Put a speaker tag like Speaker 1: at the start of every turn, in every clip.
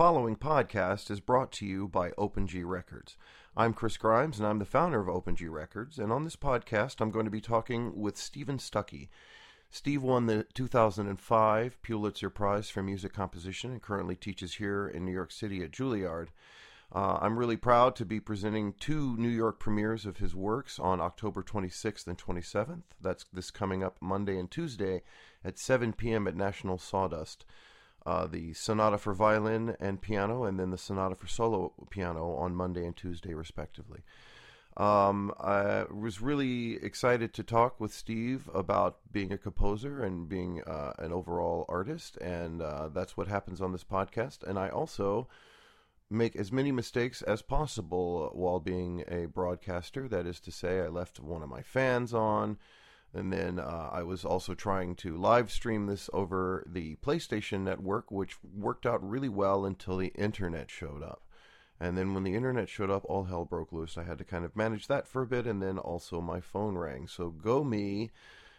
Speaker 1: following podcast is brought to you by OpenG Records. I'm Chris Grimes, and I'm the founder of OpenG Records. And on this podcast, I'm going to be talking with Steven Stucky. Steve won the 2005 Pulitzer Prize for Music Composition and currently teaches here in New York City at Juilliard. Uh, I'm really proud to be presenting two New York premieres of his works on October 26th and 27th. That's this coming up Monday and Tuesday at 7 p.m. at National Sawdust uh, the sonata for violin and piano, and then the sonata for solo piano on Monday and Tuesday, respectively. Um, I was really excited to talk with Steve about being a composer and being uh, an overall artist, and uh, that's what happens on this podcast. And I also make as many mistakes as possible while being a broadcaster. That is to say, I left one of my fans on. And then uh, I was also trying to live stream this over the PlayStation Network, which worked out really well until the internet showed up. And then when the internet showed up, all hell broke loose. I had to kind of manage that for a bit, and then also my phone rang. So go me.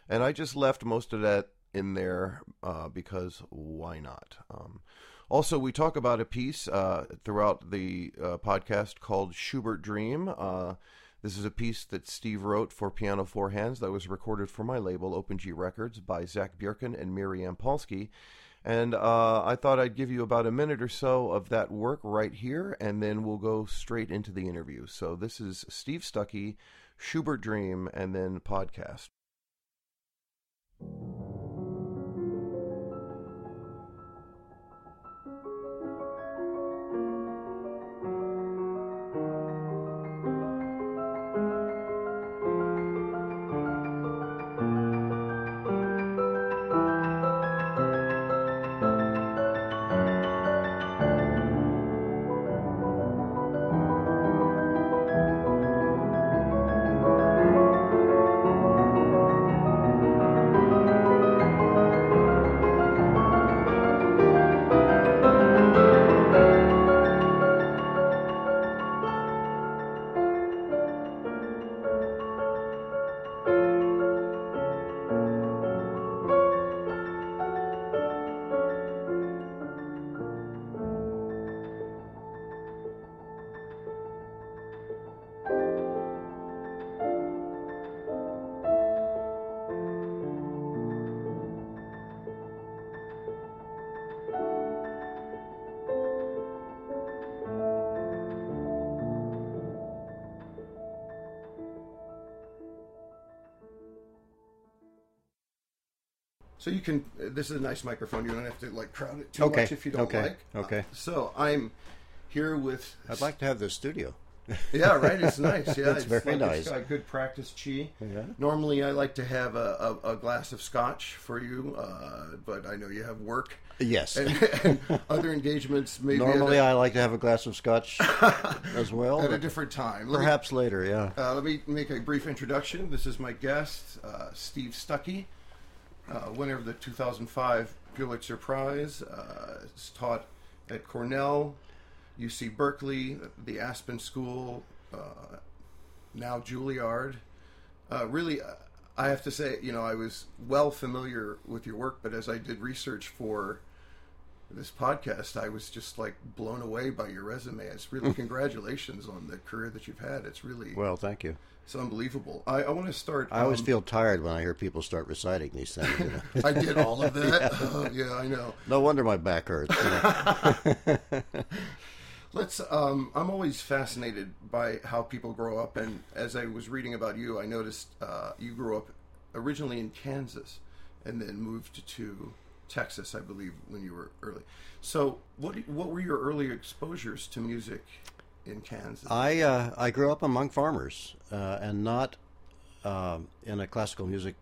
Speaker 1: And I just left most of that in there uh, because why not? Um, also, we talk about a piece uh, throughout the uh, podcast called Schubert Dream. This is a piece that Steve wrote for Piano Four Hands that was recorded for my label, Open G Records, by Xak Bjerken and Miri Yampolsky. And uh, I thought I'd give you about a minute or so of that work right here, and then we'll go straight into the interview. So this is Steve Stucky, Schubert Dream, and then podcast. So you can. This is a nice microphone. You don't have to like crowd it too
Speaker 2: Okay,
Speaker 1: much if you don't
Speaker 2: okay,
Speaker 1: like.
Speaker 2: okay.
Speaker 1: Uh, so I'm here with.
Speaker 2: I'd like to have the studio.
Speaker 1: Yeah, right. It's nice. Yeah,
Speaker 2: It's very
Speaker 1: like
Speaker 2: nice.
Speaker 1: It's got good practice chi.
Speaker 2: Yeah.
Speaker 1: Normally, I like to have a, a, a glass of scotch for you, uh, but I know you have work
Speaker 2: Yes.
Speaker 1: and, and other engagements. Maybe
Speaker 2: Normally,
Speaker 1: at,
Speaker 2: I like to have a glass of scotch as well.
Speaker 1: at a different time. Let me-
Speaker 2: perhaps later, yeah.
Speaker 1: Uh, let me make a brief introduction. This is my guest, uh, Steve Stucky, winner of the 2005 Pulitzer Prize. Uh, is taught at Cornell, UC Berkeley, the Aspen School, uh, now Juilliard. Uh, really, uh, I have to say, you know, I was well familiar with your work, but as I did research for this podcast, I was just like blown away by your resume. It's really congratulations on the career that you've had. It's really
Speaker 2: Well, thank you.
Speaker 1: it's unbelievable. I, I want to start.
Speaker 2: I always
Speaker 1: um,
Speaker 2: feel tired when I hear people start reciting these things. You know?
Speaker 1: I did all of that. Uh, yeah, I know.
Speaker 2: no wonder my back hurts. you know.
Speaker 1: Let's. Um, I'm always fascinated by how people grow up, and as I was reading about you, I noticed uh, you grew up originally in Kansas, and then moved to Texas, I believe, when you were early. So, what what were your early exposures to music in Kansas?
Speaker 2: I uh, I grew up among farmers uh, and not um in a classical music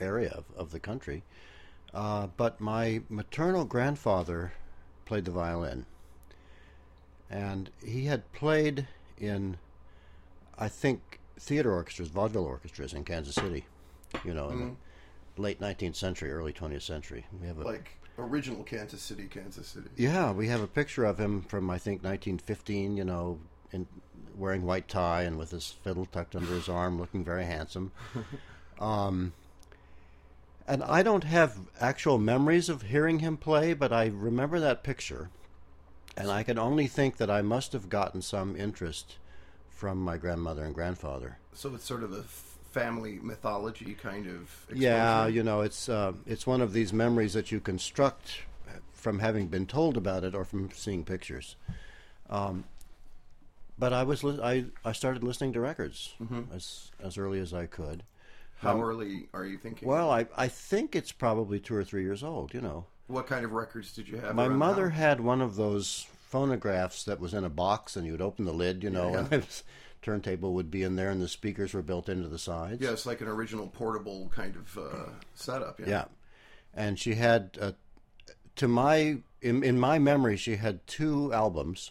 Speaker 2: area of, of the country. Uh, but my maternal grandfather played the violin, and he had played in, I think, theater orchestras, vaudeville orchestras in Kansas City. You know, the late 19th century, early 20th century. We have a
Speaker 1: like original Kansas City, Kansas City.
Speaker 2: yeah, we have a picture of him from I think 1915. You know, in wearing white tie and with his fiddle tucked under his arm, looking very handsome. Um, and I don't have actual memories of hearing him play, but I remember that picture. And I can only think that I must have gotten some interest from my grandmother and grandfather.
Speaker 1: So it's sort of a family mythology kind of. Exposure.
Speaker 2: Yeah, you know, it's uh, it's one of these memories that you construct from having been told about it or from seeing pictures. Um, but I was li- I I started listening to records as as early as I could.
Speaker 1: How early are you thinking?
Speaker 2: Well, I I think it's probably two or three years old. You know,
Speaker 1: what kind of records did you have?
Speaker 2: my mother had one of those phonographs that was in a box, and you would open the lid. You know,
Speaker 1: Yeah.
Speaker 2: and the turntable would be in there, and the speakers were built into the sides.
Speaker 1: Yeah, it's like an original portable kind of uh, setup. Yeah.
Speaker 2: Yeah, and she had, uh, to my in, in my memory, she had two albums.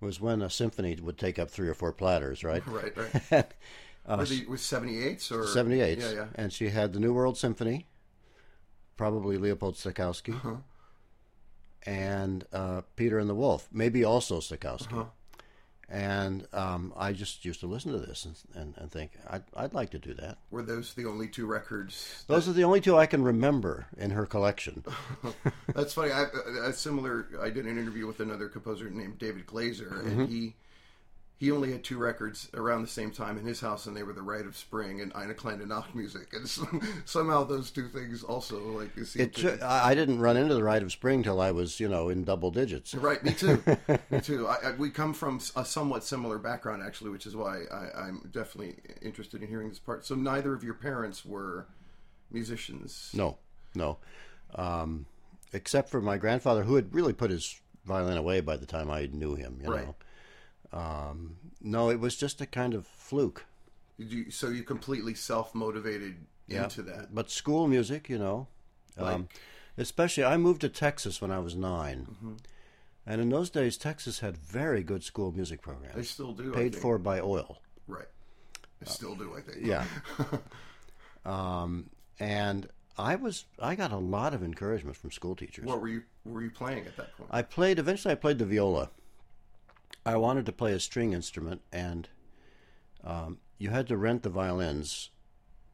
Speaker 2: Was when a symphony would take up three or four platters, right?
Speaker 1: Right. Right. They with seventy eights or
Speaker 2: Seventy eight.
Speaker 1: Yeah. Yeah.
Speaker 2: And she had the New World Symphony, probably Leopold Stokowski,
Speaker 1: Uh-huh.
Speaker 2: and uh, Peter and the Wolf, maybe also Stokowski.
Speaker 1: Uh-huh.
Speaker 2: And um, I just used to listen to this and, and, and think I'd, I'd like to do that.
Speaker 1: Were those the only two records?
Speaker 2: Those are the only two I can remember in her collection.
Speaker 1: That's funny. I, a a similar. I did an interview with another composer named David Glazer,
Speaker 2: Mm-hmm.
Speaker 1: and he he only had two records around the same time in his house, and they were The Rite of Spring and Eine kleine Nachtmusik, and so, somehow those two things also like you see.
Speaker 2: It ju- I I didn't run into the Rite of Spring till I was, you know, in double digits.
Speaker 1: Right, me too. me too. I, I, we come from a somewhat similar background, actually, which is why I, I'm definitely interested in hearing this part. So, neither of your parents were musicians.
Speaker 2: No, no, um, except for my grandfather, who had really put his violin away by the time I knew him. You
Speaker 1: Right.
Speaker 2: know, um, no, it was just a kind of fluke.
Speaker 1: Did you, so you completely self motivated
Speaker 2: Yeah.
Speaker 1: into that.
Speaker 2: But school music, you know, um, especially I moved to Texas when I was 9
Speaker 1: Mm-hmm.
Speaker 2: and in those days Texas had very good school music programs.
Speaker 1: They still do.
Speaker 2: Paid for by oil.
Speaker 1: Right. They still do, I think.
Speaker 2: Yeah. um, and I was I got a lot of encouragement from school teachers.
Speaker 1: What were you were you playing at that point?
Speaker 2: I played eventually. I played the viola. I wanted to play a string instrument, and um, you had to rent the violins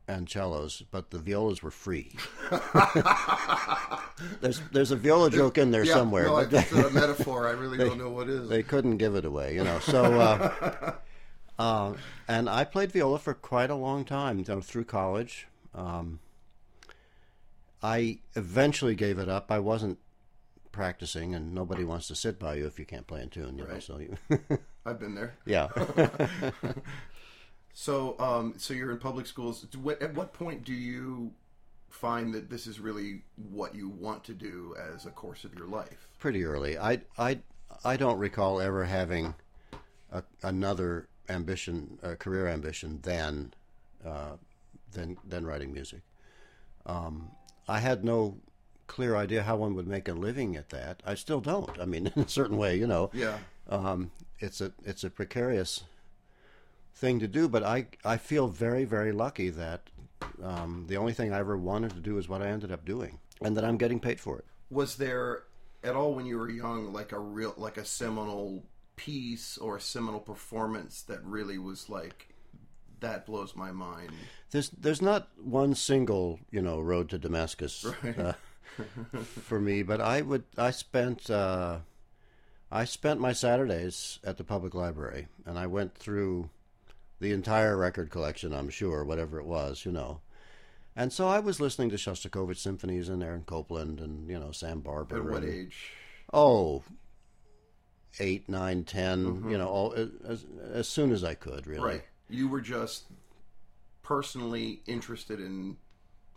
Speaker 2: and cellos, but the violas were free. there's there's a viola joke in there
Speaker 1: yeah,
Speaker 2: somewhere,
Speaker 1: no,
Speaker 2: but
Speaker 1: it's a metaphor. I really don't know what is.
Speaker 2: they couldn't give it away, you know. So, uh, uh, and I played viola for quite a long time, you know, through college. Um, I eventually gave it up. I wasn't practicing, and nobody wants to sit by you if you can't play in tune, you know.
Speaker 1: Right.
Speaker 2: So, you,
Speaker 1: I've been there.
Speaker 2: yeah.
Speaker 1: So, um, so you're in public schools. At what point do you find that this is really what you want to do as a course of your life?
Speaker 2: pretty early. I I I don't recall ever having a, another ambition, career ambition than uh, than than writing music. Um, I had no clear idea how one would make a living at that. I still don't. I mean, in a certain way, you know,
Speaker 1: Yeah.
Speaker 2: um, it's a it's a precarious thing to do. But I I feel very very lucky that um, the only thing I ever wanted to do is what I ended up doing, and that I'm getting paid for it.
Speaker 1: Was there at all when you were young, like a real, like a seminal piece or a seminal performance that really was like, that blows my mind?
Speaker 2: There's there's not one single you know road to Damascus
Speaker 1: Right.
Speaker 2: uh, for me, but I would I spent uh, I spent my Saturdays at the public library, and I went through the entire record collection. I'm sure whatever it was, you know. And so I was listening to Shostakovich symphonies and Aaron Copland and you know Sam Barber.
Speaker 1: At what
Speaker 2: and-
Speaker 1: age?
Speaker 2: Oh, eight, nine, ten. You know, all, as as soon as I could, really.
Speaker 1: Right. You were just personally interested in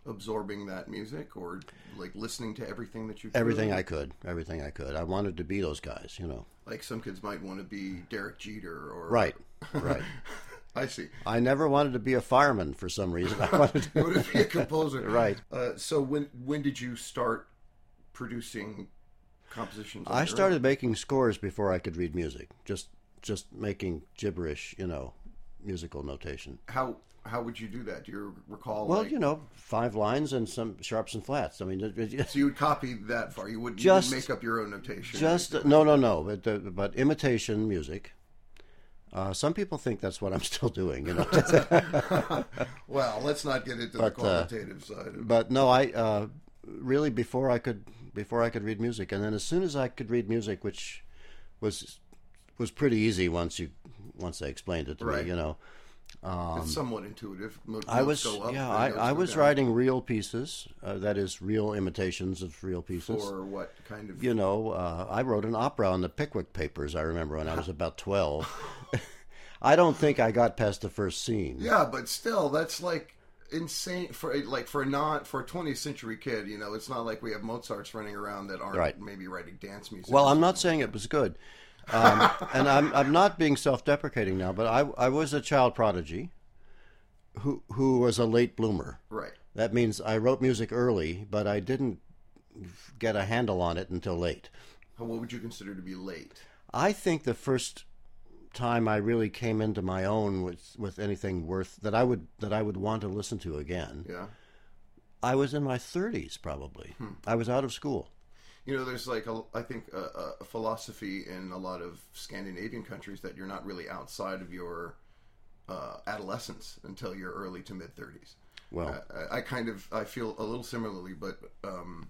Speaker 1: absorbing that music or like listening to everything that you could?
Speaker 2: Everything I could, everything I could. I wanted to be those guys, you know.
Speaker 1: like some kids might want to be Derek Jeter or
Speaker 2: Right, right.
Speaker 1: I see.
Speaker 2: I never wanted to be a fireman for some reason. I wanted to,
Speaker 1: want to be a composer,
Speaker 2: Right.
Speaker 1: Uh, so when when did you start producing compositions?
Speaker 2: I started making scores before I could read music. Just, just making gibberish, you know, musical notation.
Speaker 1: How how would you do that? Do you recall?
Speaker 2: Well,
Speaker 1: like,
Speaker 2: you know, five lines and some sharps and flats. I mean, it- it-
Speaker 1: so you would copy that far. You wouldn't,
Speaker 2: Just-
Speaker 1: you make up your own notation.
Speaker 2: just no, no, no. But uh, but imitation music. Uh, some people think that's what I'm still doing, you know.
Speaker 1: Well, let's not get into
Speaker 2: But,
Speaker 1: the
Speaker 2: uh,
Speaker 1: qualitative side. Of
Speaker 2: but no, I uh, really before I could before I could read music, and then as soon as I could read music, which was was pretty easy once you once they explained it to
Speaker 1: Right.
Speaker 2: me. You know,
Speaker 1: it's somewhat intuitive.
Speaker 2: Um, I was
Speaker 1: up,
Speaker 2: yeah I, I was
Speaker 1: down.
Speaker 2: writing real pieces. Uh, that is real imitations of real pieces.
Speaker 1: for what kind of
Speaker 2: you know, uh, I wrote an opera on the Pickwick Papers. I remember when I was about twelve. I don't think I got past the first scene.
Speaker 1: Yeah, but still, that's like insane for a- like for a not for a 20th century kid. You know, it's not like we have Mozart's running around that aren't
Speaker 2: Right.
Speaker 1: maybe writing dance music.
Speaker 2: Well, I'm not saying it was good, um, and I'm I'm not being self-deprecating now, but I I was a child prodigy, who who was a late bloomer.
Speaker 1: right.
Speaker 2: That means I wrote music early, but I didn't get a handle on it until late.
Speaker 1: What would you consider to be late?
Speaker 2: I think the first time I really came into my own with with anything worth that I would that I would want to listen to again.
Speaker 1: Yeah.
Speaker 2: I was in my 30s probably. I was out of school.
Speaker 1: You know, there's like a, I think a, a philosophy in a lot of Scandinavian countries that you're not really outside of your uh, adolescence until your early to mid 30s.
Speaker 2: Well,
Speaker 1: I, I kind of I feel a little similarly, but um,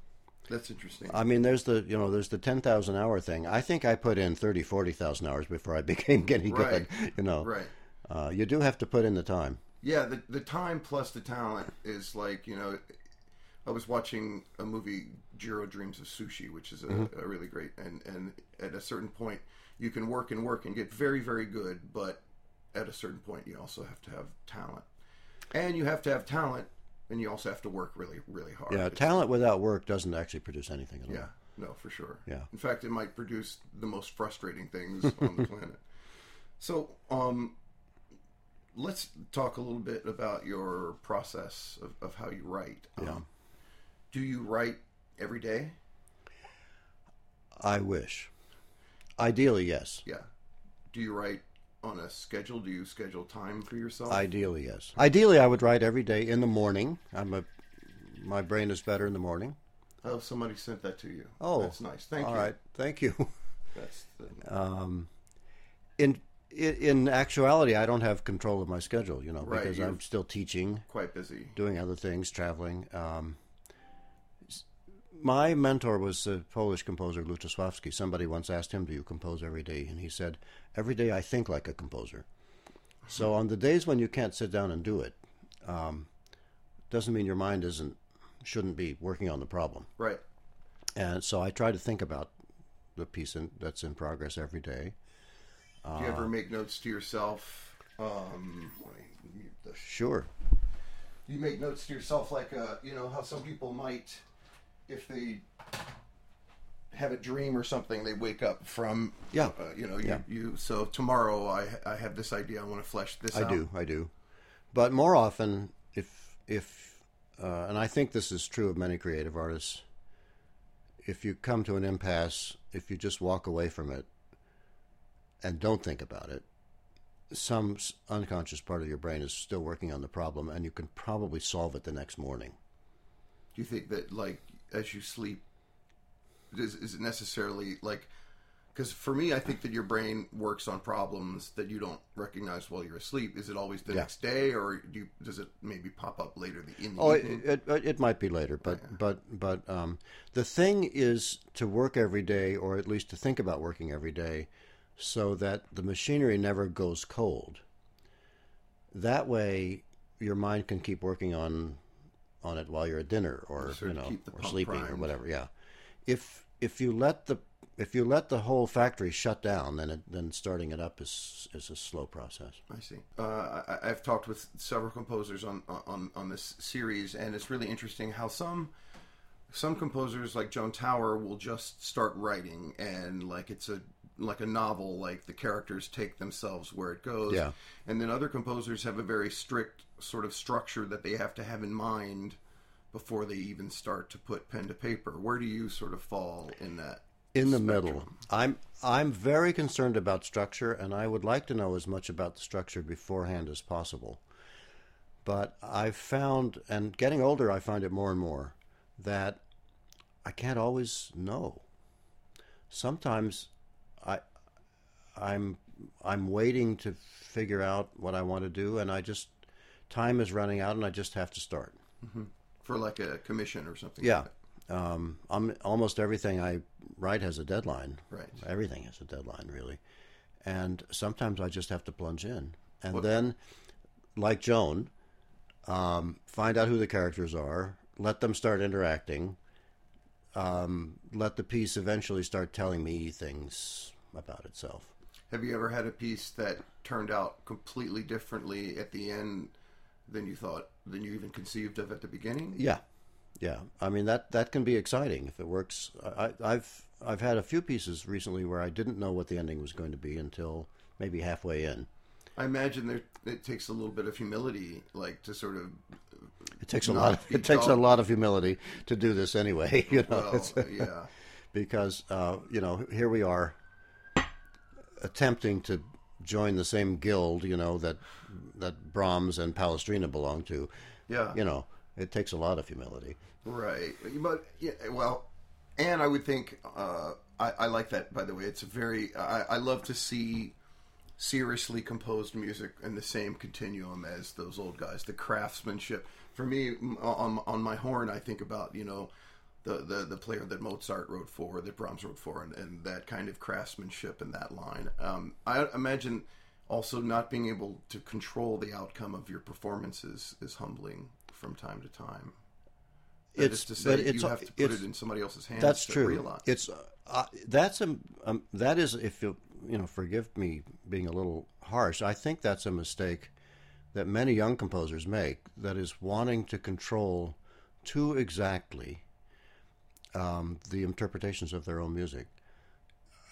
Speaker 1: that's interesting.
Speaker 2: I mean, there's the you know there's the ten thousand hour thing. I think I put in 30, 40,000 hours before I became getting
Speaker 1: Right.
Speaker 2: good. You know,
Speaker 1: right.
Speaker 2: uh, you do have to put in the time.
Speaker 1: Yeah, the the time plus the talent is like you know. I was watching a movie, Jiro Dreams of Sushi, which is a,
Speaker 2: Mm-hmm.
Speaker 1: a really great, and and at a certain point, you can work and work and get very very good, but at a certain point, you also have to have talent, and you have to have talent, and you also have to work really really hard.
Speaker 2: Yeah,
Speaker 1: It's-
Speaker 2: talent without work doesn't actually produce anything at all.
Speaker 1: yeah, no, for sure.
Speaker 2: Yeah.
Speaker 1: In fact, it might produce the most frustrating things on the planet. So, um, let's talk a little bit about your process of, of how you write.
Speaker 2: Yeah.
Speaker 1: Um, do you write every day?
Speaker 2: I wish. Ideally, yes.
Speaker 1: Yeah. Do you write on a schedule? Do you schedule time for yourself?
Speaker 2: Ideally, yes. Ideally, I would write every day in the morning. I'm a my brain is better in the morning.
Speaker 1: oh, somebody sent that to you.
Speaker 2: Oh,
Speaker 1: that's nice. Thank
Speaker 2: All
Speaker 1: you.
Speaker 2: All right, thank you.
Speaker 1: That's the,
Speaker 2: Um, in in actuality, I don't have control of my schedule. You know,
Speaker 1: Right,
Speaker 2: because
Speaker 1: you're-
Speaker 2: I'm still teaching,
Speaker 1: quite busy.
Speaker 2: doing other things, traveling. Um, my mentor was the Polish composer Lutosławski. Somebody once asked him, "Do you compose every day?" And he said, "Every day I think like a composer." So on the days when you can't sit down and do it, um, doesn't mean your mind isn't shouldn't be working on the problem.
Speaker 1: Right.
Speaker 2: And so I try to think about the piece in, that's in progress every day.
Speaker 1: Do you ever make notes to yourself? Um, let me mute this.
Speaker 2: Sure.
Speaker 1: you make notes to yourself like uh, you know how some people might if they have a dream or something they wake up from
Speaker 2: Yeah.
Speaker 1: uh, you know you,
Speaker 2: Yeah.
Speaker 1: you so tomorrow I, I have this idea i want to flesh this out.
Speaker 2: I
Speaker 1: out
Speaker 2: do, I do. But more often, if if uh, and I think this is true of many creative artists, if you come to an impasse, if you just walk away from it and don't think about it, some unconscious part of your brain is still working on the problem, and you can probably solve it the next morning.
Speaker 1: do you think that like as you sleep is, is it necessarily like because for me i think that your brain works on problems that you don't recognize while you're asleep is it always the
Speaker 2: Yeah.
Speaker 1: next day or do you, does it maybe pop up later the, in the
Speaker 2: Oh,
Speaker 1: evening
Speaker 2: it, it, it might be later, but but but um, the thing is to work every day, or at least to think about working every day, so that the machinery never goes cold. That way, your mind can keep working on on it while you're at dinner, or you know, or sleeping, or whatever. Yeah, if if you let the if you let the whole factory shut down, then it, then starting it up is is a slow process.
Speaker 1: I see. Uh, I, I've talked with several composers on, on on this series, and it's really interesting how some some composers like Joan Tower will just start writing, and like it's a like a novel, like the characters take themselves where it goes.
Speaker 2: Yeah.
Speaker 1: And then other composers have a very strict sort of structure that they have to have in mind before they even start to put pen to paper. Where do you sort of fall in that?
Speaker 2: in the
Speaker 1: spectrum?
Speaker 2: middle. I'm I'm very concerned about structure, and I would like to know as much about the structure beforehand as possible. But I've found, and getting older, I find it more and more that I can't always know. Sometimes I'm I'm waiting to figure out what I want to do, and I just time is running out, and I just have to start.
Speaker 1: for like a commission or something.
Speaker 2: Yeah,
Speaker 1: like
Speaker 2: um, I'm, almost everything I write has a deadline.
Speaker 1: Right.
Speaker 2: Everything has a deadline, really. And sometimes I just have to plunge in. And
Speaker 1: What-
Speaker 2: then, like Joan, um, find out who the characters are, let them start interacting, um, let the piece eventually start telling me things about itself.
Speaker 1: Have you ever had a piece that turned out completely differently at the end than you thought, than you even conceived of at the beginning?
Speaker 2: Yeah, yeah. I mean that that can be exciting if it works. I, I've I've had a few pieces recently where I didn't know what the ending was going to be until maybe halfway in.
Speaker 1: I imagine there, it takes a little bit of humility, like to sort of.
Speaker 2: It takes a lot. Of, it takes a lot of humility to do this anyway. You know,
Speaker 1: Well, yeah,
Speaker 2: because uh, you know here we are attempting to join the same guild. You know that that Brahms and Palestrina belong to.
Speaker 1: yeah,
Speaker 2: You know, it takes a lot of humility.
Speaker 1: right. But yeah, well, and I would think uh, I, I like that. By the way, it's a very. I, I love to see seriously composed music in the same continuum as those old guys. The craftsmanship. For me, on on my horn, I think about you know. The, the, the player that Mozart wrote for, that Brahms wrote for, and, and that kind of craftsmanship in that line. Um, I imagine also not being able to control the outcome of your performances is humbling from time to time. That
Speaker 2: It's-
Speaker 1: is to say,
Speaker 2: it's-
Speaker 1: you have to put it in somebody else's hands.
Speaker 2: That's
Speaker 1: to
Speaker 2: true.
Speaker 1: Realize.
Speaker 2: It's uh, that's a um, that is if you you know forgive me being a little harsh. I think that's a mistake that many young composers make. That is wanting to control too exactly um, the interpretations of their own music.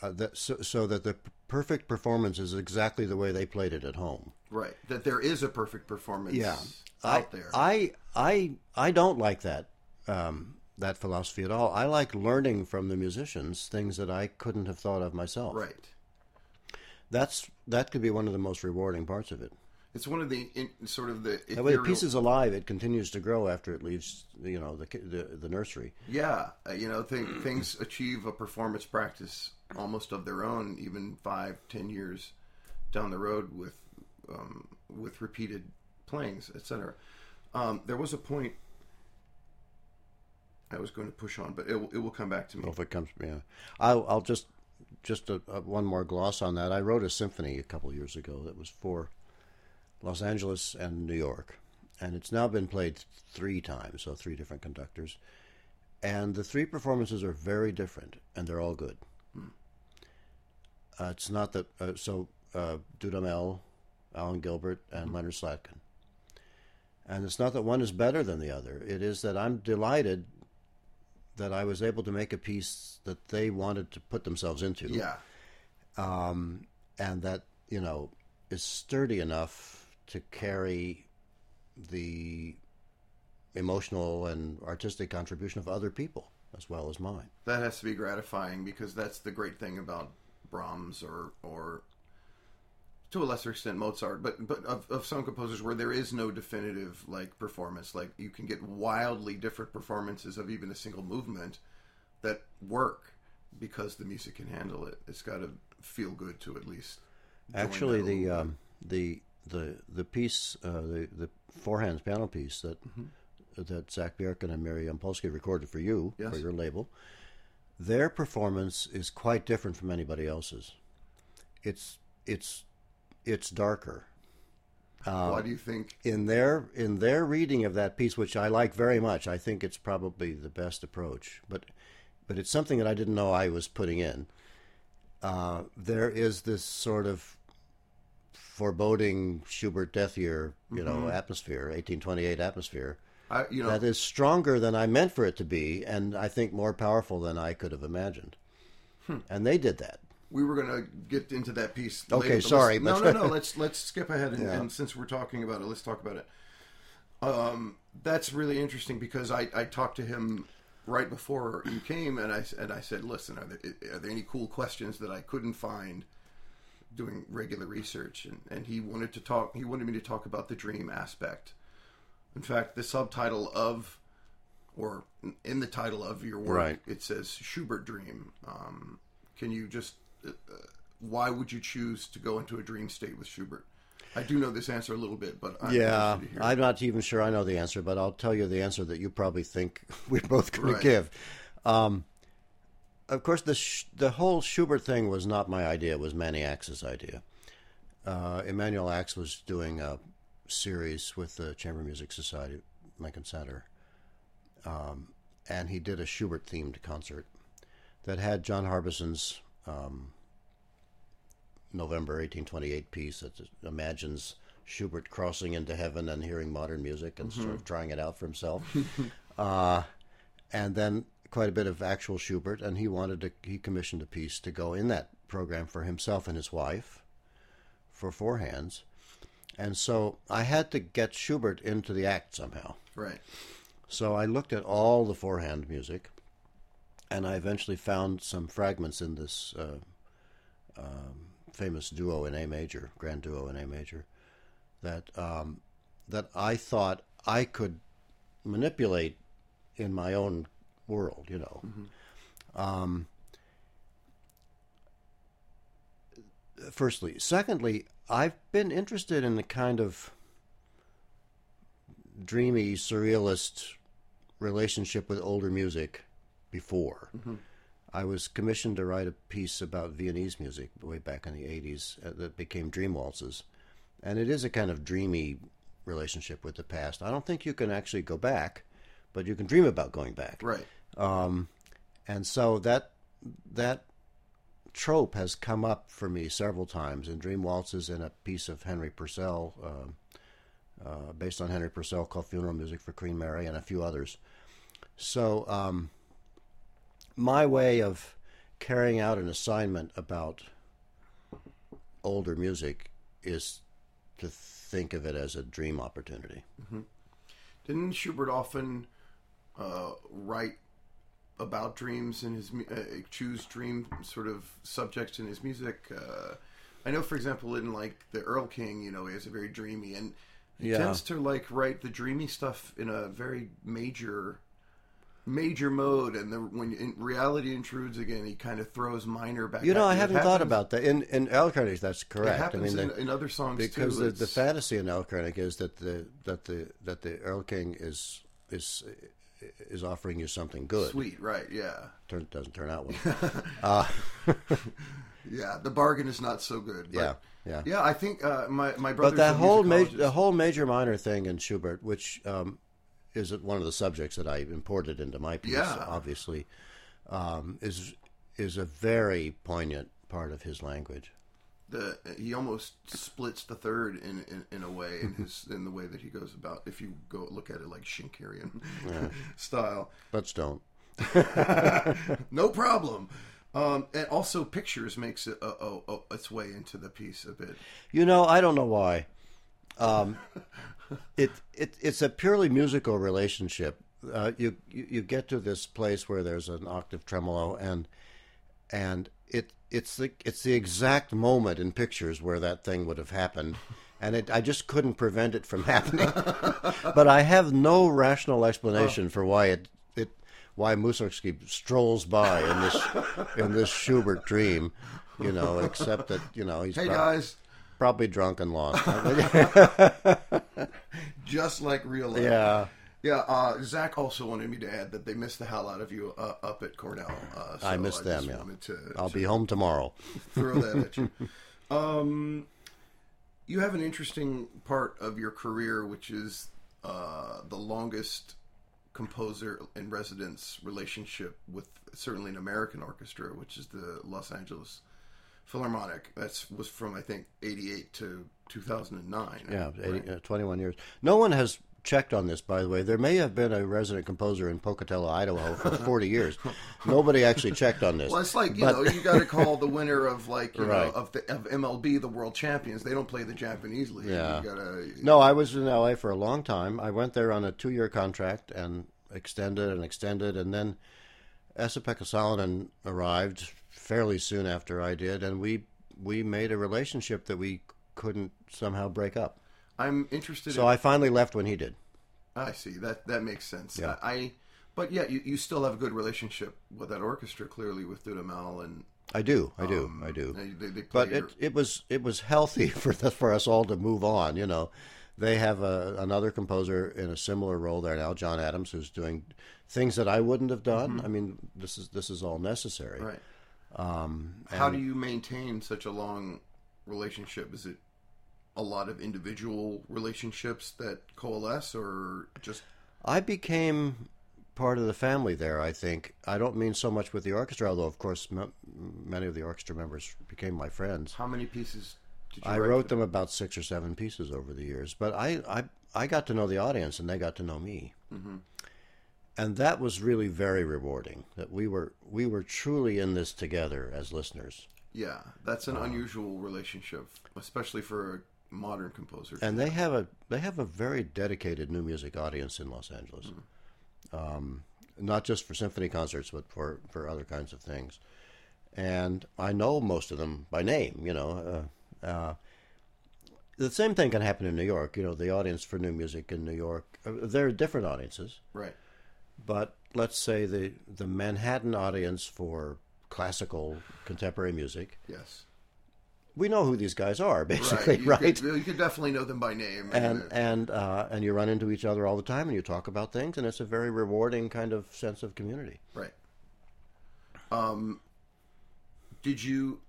Speaker 2: Uh, that so, so that the perfect performance is exactly the way they played it at home.
Speaker 1: right. That there is a perfect performance
Speaker 2: Yeah.
Speaker 1: out
Speaker 2: I,
Speaker 1: there.
Speaker 2: I I I don't like that um, that philosophy at all. I like learning from the musicians things that I couldn't have thought of myself.
Speaker 1: right.
Speaker 2: That's that could be one of the most rewarding parts of it.
Speaker 1: It's one of the in, sort of the
Speaker 2: That way, the piece is alive. It continues to grow after it leaves, you know, the the, the nursery.
Speaker 1: Yeah, uh, you know, th- things achieve a performance practice almost of their own, even five, ten years down the road with um, with repeated playings, etc. Um, there was a point I was going to push on, but it, will- it will come back to me.
Speaker 2: If it comes, yeah, I'll, I'll just just a, a, one more gloss on that. I wrote a symphony a couple years ago that was for Los Angeles and New York, and it's now been played three times, so three different conductors, and the three performances are very different, and they're all good. Uh, it's not that uh, so uh, Dudamel, Alan Gilbert, and Leonard Slatkin. And it's not that one is better than the other. It is that I'm delighted that I was able to make a piece that they wanted to put themselves into,
Speaker 1: Yeah,
Speaker 2: um, and that you know is sturdy enough to carry the emotional and artistic contribution of other people as well as mine.
Speaker 1: that has to be gratifying because that's the great thing about Brahms or or to a lesser extent Mozart, but but of, of some composers where there is no definitive like performance, like you can get wildly different performances of even a single movement that work because the music can handle it. It's got to feel good to at least.
Speaker 2: Actually, the um, the the the piece, uh, the the four hands piano piece that that Xak Bjerken and Miri Yampolsky recorded for you
Speaker 1: Yes.
Speaker 2: for your label, their performance is quite different from anybody else's. It's it's it's darker.
Speaker 1: why do you think?
Speaker 2: in their in their reading of that piece, which I like very much, I think it's probably the best approach. But but it's something that I didn't know I was putting in. Uh, there is this sort of foreboding Schubert death year, you know, atmosphere, 1828 atmosphere.
Speaker 1: I, you know,
Speaker 2: That is stronger than I meant for it to be, and I think more powerful than I could have imagined. And they did that.
Speaker 1: we were going to get into that piece.
Speaker 2: Okay,
Speaker 1: later, but
Speaker 2: sorry,
Speaker 1: let's- no, no, no. Let's let's skip ahead, and,
Speaker 2: Yeah.
Speaker 1: and since we're talking about it, let's talk about it. Um, that's really interesting because I, I talked to him right before you came, and I and I said, listen, are there are there any cool questions that I couldn't find doing regular research? And and he wanted to talk. He wanted me to talk about the dream aspect. In fact, the subtitle of or in the title of your work,
Speaker 2: Right.
Speaker 1: it says Schubert Dream. Um, can you just, uh, uh, why would you choose to go into a dream state with Schubert? I do know this answer a little bit, but I'm
Speaker 2: yeah,
Speaker 1: interested to hear.
Speaker 2: I'm not even sure I know the answer, but I'll tell you the answer that you probably think we're both going
Speaker 1: Right.
Speaker 2: to give. Um, of course, the sh- the whole Schubert thing was not my idea; it was Manny Ax's idea. Uh, Emanuel Ax was doing a series with the Chamber Music Society Lincoln Center, um, and he did a Schubert themed concert that had John Harbison's um, November 1828 piece that imagines Schubert crossing into heaven and hearing modern music and sort of trying it out for himself. uh, and then quite a bit of actual Schubert, and he wanted to, he commissioned a piece to go in that program for himself and his wife for four hands. And so I had to get Schubert into the act somehow.
Speaker 1: right.
Speaker 2: So I looked at all the forehand music, and I eventually found some fragments in this uh, um, famous duo in A major, grand duo in A major, that um, that I thought I could manipulate in my own world. You know, um, firstly, secondly, I've been interested in the kind of dreamy surrealist relationship with older music before. I was commissioned to write a piece about Viennese music way back in the 80s uh, that became Dream Waltzes. And it is a kind of dreamy relationship with the past. I don't think you can actually go back, but you can dream about going back.
Speaker 1: Right.
Speaker 2: Um, and so that that trope has come up for me several times in Dream Waltzes in a piece of Henry Purcell, um uh, based on Henry Purcell called Funeral Music for Queen Mary, and a few others. So um, my way of carrying out an assignment about older music is to think of it as a dream opportunity.
Speaker 1: Didn't Schubert often uh, write about dreams and his uh, choose dream sort of subjects in his music? Uh, I know, for example, in like the Earl King, you know, he has a very dreamy, and he
Speaker 2: Yeah.
Speaker 1: tends to like write the dreamy stuff in a very major, major mode, and the, when in reality intrudes again, he kind of throws minor back.
Speaker 2: You know, I
Speaker 1: It
Speaker 2: havenens thought about that. In in Erlkönig, that's
Speaker 1: It
Speaker 2: correct. I
Speaker 1: happens
Speaker 2: mean,
Speaker 1: in,
Speaker 2: the-
Speaker 1: in other songs
Speaker 2: because
Speaker 1: too.
Speaker 2: the, the fantasy in Erlkönig is that the that the that the Earl King is is is offering you something good.
Speaker 1: sweet, right? Yeah,
Speaker 2: Turn, doesn't turn out well.
Speaker 1: yeah. The bargain is not so good.
Speaker 2: Yeah, yeah.
Speaker 1: Yeah, I think uh, my my brother.
Speaker 2: but that whole major the whole major minor thing in Schubert, which um, is one of the subjects that I imported into my piece,
Speaker 1: Yeah.
Speaker 2: obviously, um, is is a very poignant part of his language.
Speaker 1: The he almost splits the third in in, in a way in his in the way that he goes about. If you go look at it like Schenkerian style,
Speaker 2: Let's don't.
Speaker 1: no problem. Um, and also, pictures makes it uh, oh, oh, its way into the piece a bit.
Speaker 2: You know, I don't know why. Um, it, it it's a purely musical relationship. Uh, you, you you get to this place where there's an octave tremolo, and and it it's the it's the exact moment in pictures where that thing would have happened, and it I just couldn't prevent it from happening. but I have no rational explanation oh. for why it it why Mussorgsky strolls by in this in this Schubert dream, you know, except that you know he's
Speaker 1: Hey
Speaker 2: prob-
Speaker 1: guys,
Speaker 2: probably drunk and lost.
Speaker 1: just like real life.
Speaker 2: yeah.
Speaker 1: Yeah, uh, Xak also wanted me to add that they missed the hell out of you uh, up at Cornell. Uh, so
Speaker 2: I missed them, yeah.
Speaker 1: to,
Speaker 2: I'll
Speaker 1: to
Speaker 2: be home tomorrow.
Speaker 1: throw that at you. Um, you have an interesting part of your career, which is uh, the longest composer in residence relationship with certainly an American orchestra, which is the Los Angeles Philharmonic. That's was from I think '88 to 2009.
Speaker 2: Yeah, 80,
Speaker 1: right?
Speaker 2: uh, 21 years. No one has checked on this, by the way. There may have been a resident composer in Pocatello, Idaho for 40 years. Nobody actually checked on this.
Speaker 1: Well, it's like you
Speaker 2: But-
Speaker 1: know, you got to call the winner of like you
Speaker 2: Right.
Speaker 1: know of the of MLB the world champions. They don't play the Japanese league.
Speaker 2: Yeah.
Speaker 1: Gotta,
Speaker 2: No, I was in LA for a long time. I went there on a two year contract and extended and extended. And then Esa-Pekka Salonen arrived fairly soon after I did. And we, we made a relationship that we couldn't somehow break up.
Speaker 1: I'm interested.
Speaker 2: So
Speaker 1: in,
Speaker 2: I finally left when he did.
Speaker 1: I see that that makes sense.
Speaker 2: Yeah.
Speaker 1: I, but yeah, you, you still have a good relationship with that orchestra, clearly with Dudamel and
Speaker 2: I do, I do, um, I do.
Speaker 1: They, they,
Speaker 2: but
Speaker 1: your-
Speaker 2: it it was it was healthy for the, for us all to move on. You know, they have a, another composer in a similar role there now, John Adams, who's doing things that I wouldn't have done. Mm-hmm. I mean, this is this is all necessary.
Speaker 1: right. Um, How do you maintain such a long relationship? Is it a lot of individual relationships that coalesce, or just
Speaker 2: I became part of the family there. I think I don't mean so much with the orchestra, although of course m- many of the orchestra members became my friends.
Speaker 1: how many pieces did you
Speaker 2: I wrote
Speaker 1: for-
Speaker 2: them about six or seven pieces over the years, but I I, I got to know the audience and they got to know me,
Speaker 1: Mm-hmm.
Speaker 2: and that was really very rewarding. That we were we were truly in this together as listeners,
Speaker 1: Yeah, that's an unusual relationship, especially for a modern composers.
Speaker 2: and they have a they have a very dedicated new music audience in Los Angeles,
Speaker 1: Mm-hmm.
Speaker 2: um, not just for symphony concerts, but for for other kinds of things. And I know most of them by name. You know, uh, uh, the same thing can happen in New York. You know, the audience for new music in New York, uh, they're different audiences.
Speaker 1: right.
Speaker 2: But let's say the the Manhattan audience for classical contemporary music,
Speaker 1: Yes.
Speaker 2: We know who these guys are, basically,
Speaker 1: You
Speaker 2: right?
Speaker 1: Could, you could definitely know them by name.
Speaker 2: and
Speaker 1: uh,
Speaker 2: and uh, and you run into each other all the time, and you talk about things, and it's a very rewarding kind of sense of community.
Speaker 1: Right. Um, did you?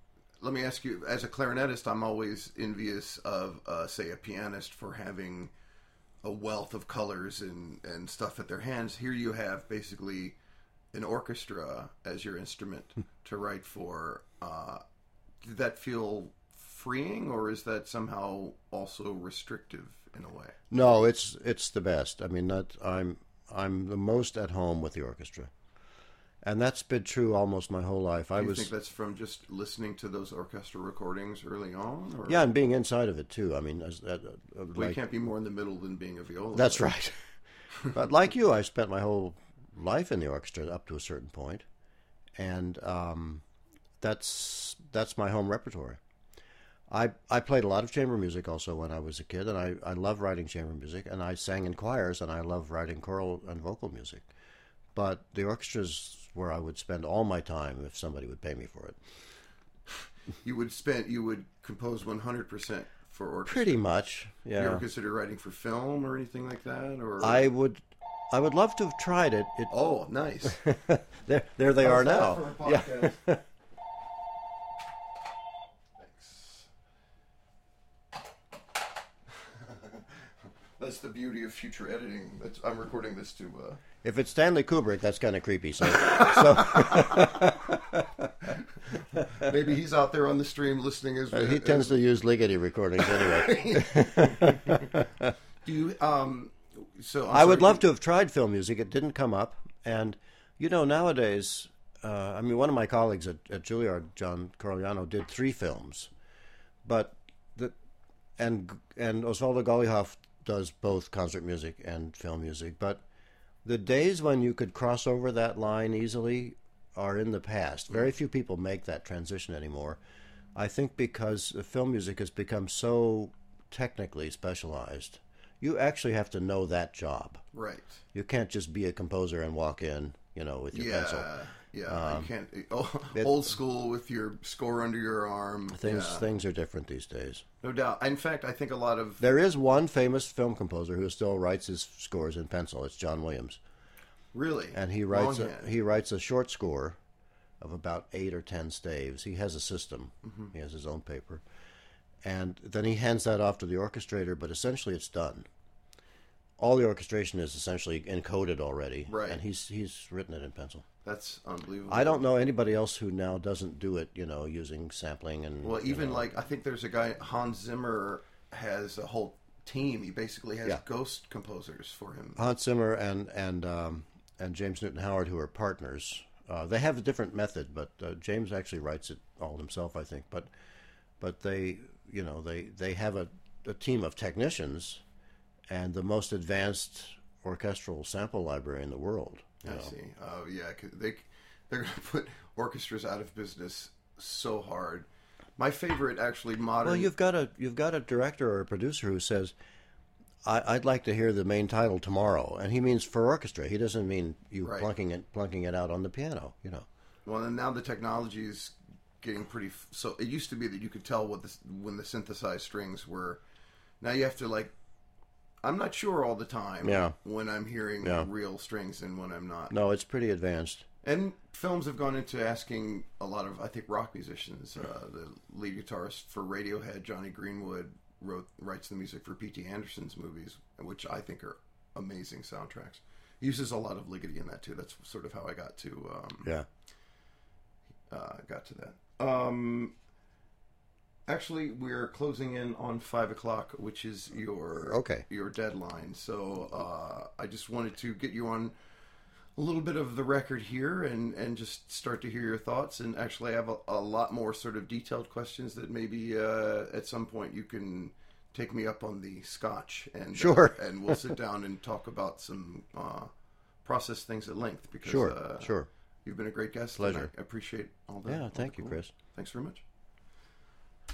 Speaker 1: Let me ask you. As a clarinetist, I'm always envious of, uh, say, a pianist for having a wealth of colors and and stuff at their hands. Here you have basically an orchestra as your instrument to write for. Uh, did that feel freeing, or is that somehow also restrictive in a way?
Speaker 2: No, it's it's the best. I mean, that I'm I'm the most at home with the orchestra, and that's been true almost my whole life. I
Speaker 1: Do you
Speaker 2: was
Speaker 1: think that's from just listening to those orchestra recordings early on? Or?
Speaker 2: yeah, and being inside of it too. I mean, as, uh, uh,
Speaker 1: you
Speaker 2: like,
Speaker 1: can't be more in the middle than being a viola.
Speaker 2: that's right. but like you, I spent my whole life in the orchestra up to a certain point, and um, that's that's my home repertoire. I I played a lot of chamber music also when I was a kid, and I I love writing chamber music, and I sang in choirs, and I love writing choral and vocal music. But the orchestra's where I would spend all my time if somebody would pay me for it.
Speaker 1: You would spend. You would compose one hundred percent for orchestra.
Speaker 2: Pretty much,
Speaker 1: You ever consider writing for film or anything like that? Or
Speaker 2: I would. I would love to have tried it. it
Speaker 1: oh, nice.
Speaker 2: there, there they are now. Yeah.
Speaker 1: Yeah. That's the beauty of future editing. That's, I'm recording this to. Uh,
Speaker 2: If it's Stanley Kubrick, that's kind of creepy. So, so
Speaker 1: maybe he's out there on the stream listening as
Speaker 2: Uh, he tends to use Ligeti recordings anyway.
Speaker 1: Do you? Um. So I'm
Speaker 2: I would
Speaker 1: sorry,
Speaker 2: love to have tried film music. It didn't come up, and you know nowadays, uh, I mean, one of my colleagues at, at Juilliard, John Corigliano, did three films, but the and and Osvaldo Golijov does both concert music and film music, but the days when you could cross over that line easily are in the past. Very mm. few people make that transition anymore. I think because the film music has become so technically specialized. You actually have to know that job.
Speaker 1: Right.
Speaker 2: You can't just be a composer and walk in, you know, with your
Speaker 1: Yeah.
Speaker 2: pencil.
Speaker 1: Yeah. you can't. Oh, old school with your score under your arm.
Speaker 2: Things
Speaker 1: yeah,
Speaker 2: things are different these days.
Speaker 1: no doubt. In fact, I think a lot of
Speaker 2: There is one famous film composer who still writes his scores in pencil. It's John Williams,
Speaker 1: really
Speaker 2: and he writes a, he writes a short score of about eight or ten staves. He has a system.
Speaker 1: Mm-hmm.
Speaker 2: He has his own paper, and then he hands that off to the orchestrator. But essentially, it's done. All the orchestration is essentially encoded already,
Speaker 1: Right.
Speaker 2: And he's he's written it in pencil.
Speaker 1: That's unbelievable.
Speaker 2: I don't know anybody else who now doesn't do it, you know, using sampling and.
Speaker 1: Well, even
Speaker 2: know.
Speaker 1: like I think there's a guy Hans Zimmer has a whole team. He basically has
Speaker 2: Yeah.
Speaker 1: ghost composers for him.
Speaker 2: Hans Zimmer and and um, and James Newton Howard, who are partners. Uh, they have a different method, but uh, James actually writes it all himself, I think. But but they, you know, they they have a, a team of technicians and the most advanced orchestral sample library in the world.
Speaker 1: I
Speaker 2: know.
Speaker 1: see. Oh yeah, they they're going to put orchestras out of business so hard. My favorite, actually, modern.
Speaker 2: Well, you've got a you've got a director or a producer who says, I, "I'd like to hear the main title tomorrow," and he means for orchestra. He doesn't mean you
Speaker 1: Right.
Speaker 2: plunking it plunking it out on the piano. You know.
Speaker 1: Well, and now the technology is getting pretty. f- So it used to be that you could tell what the when the synthesized strings were. Now you have to like. I'm not sure all the time.
Speaker 2: Yeah.
Speaker 1: When I'm hearing
Speaker 2: Yeah.
Speaker 1: real strings and when I'm not.
Speaker 2: No, it's pretty advanced.
Speaker 1: And films have gone into asking a lot of, I think, rock musicians. Uh, the lead guitarist for Radiohead, Jonny Greenwood, wrote writes the music for P.T. Anderson's movies, which I think are amazing soundtracks. He uses a lot of Ligeti in that too. That's sort of how I got to um,
Speaker 2: Yeah.
Speaker 1: uh, got to that. Um, actually, we're closing in on five o'clock, which is your
Speaker 2: Okay.
Speaker 1: your deadline. So uh, I just wanted to get you on a little bit of the record here and and just start to hear your thoughts. And actually, I have a, a lot more sort of detailed questions that maybe uh, at some point you can take me up on the scotch and uh,
Speaker 2: Sure.
Speaker 1: and we'll sit down and talk about some uh, process things at length because
Speaker 2: Sure.
Speaker 1: uh,
Speaker 2: sure.
Speaker 1: You've been a great guest.
Speaker 2: Pleasure.
Speaker 1: I appreciate all the. all
Speaker 2: Yeah. Thank you,
Speaker 1: cool-
Speaker 2: Chris.
Speaker 1: Thanks very much.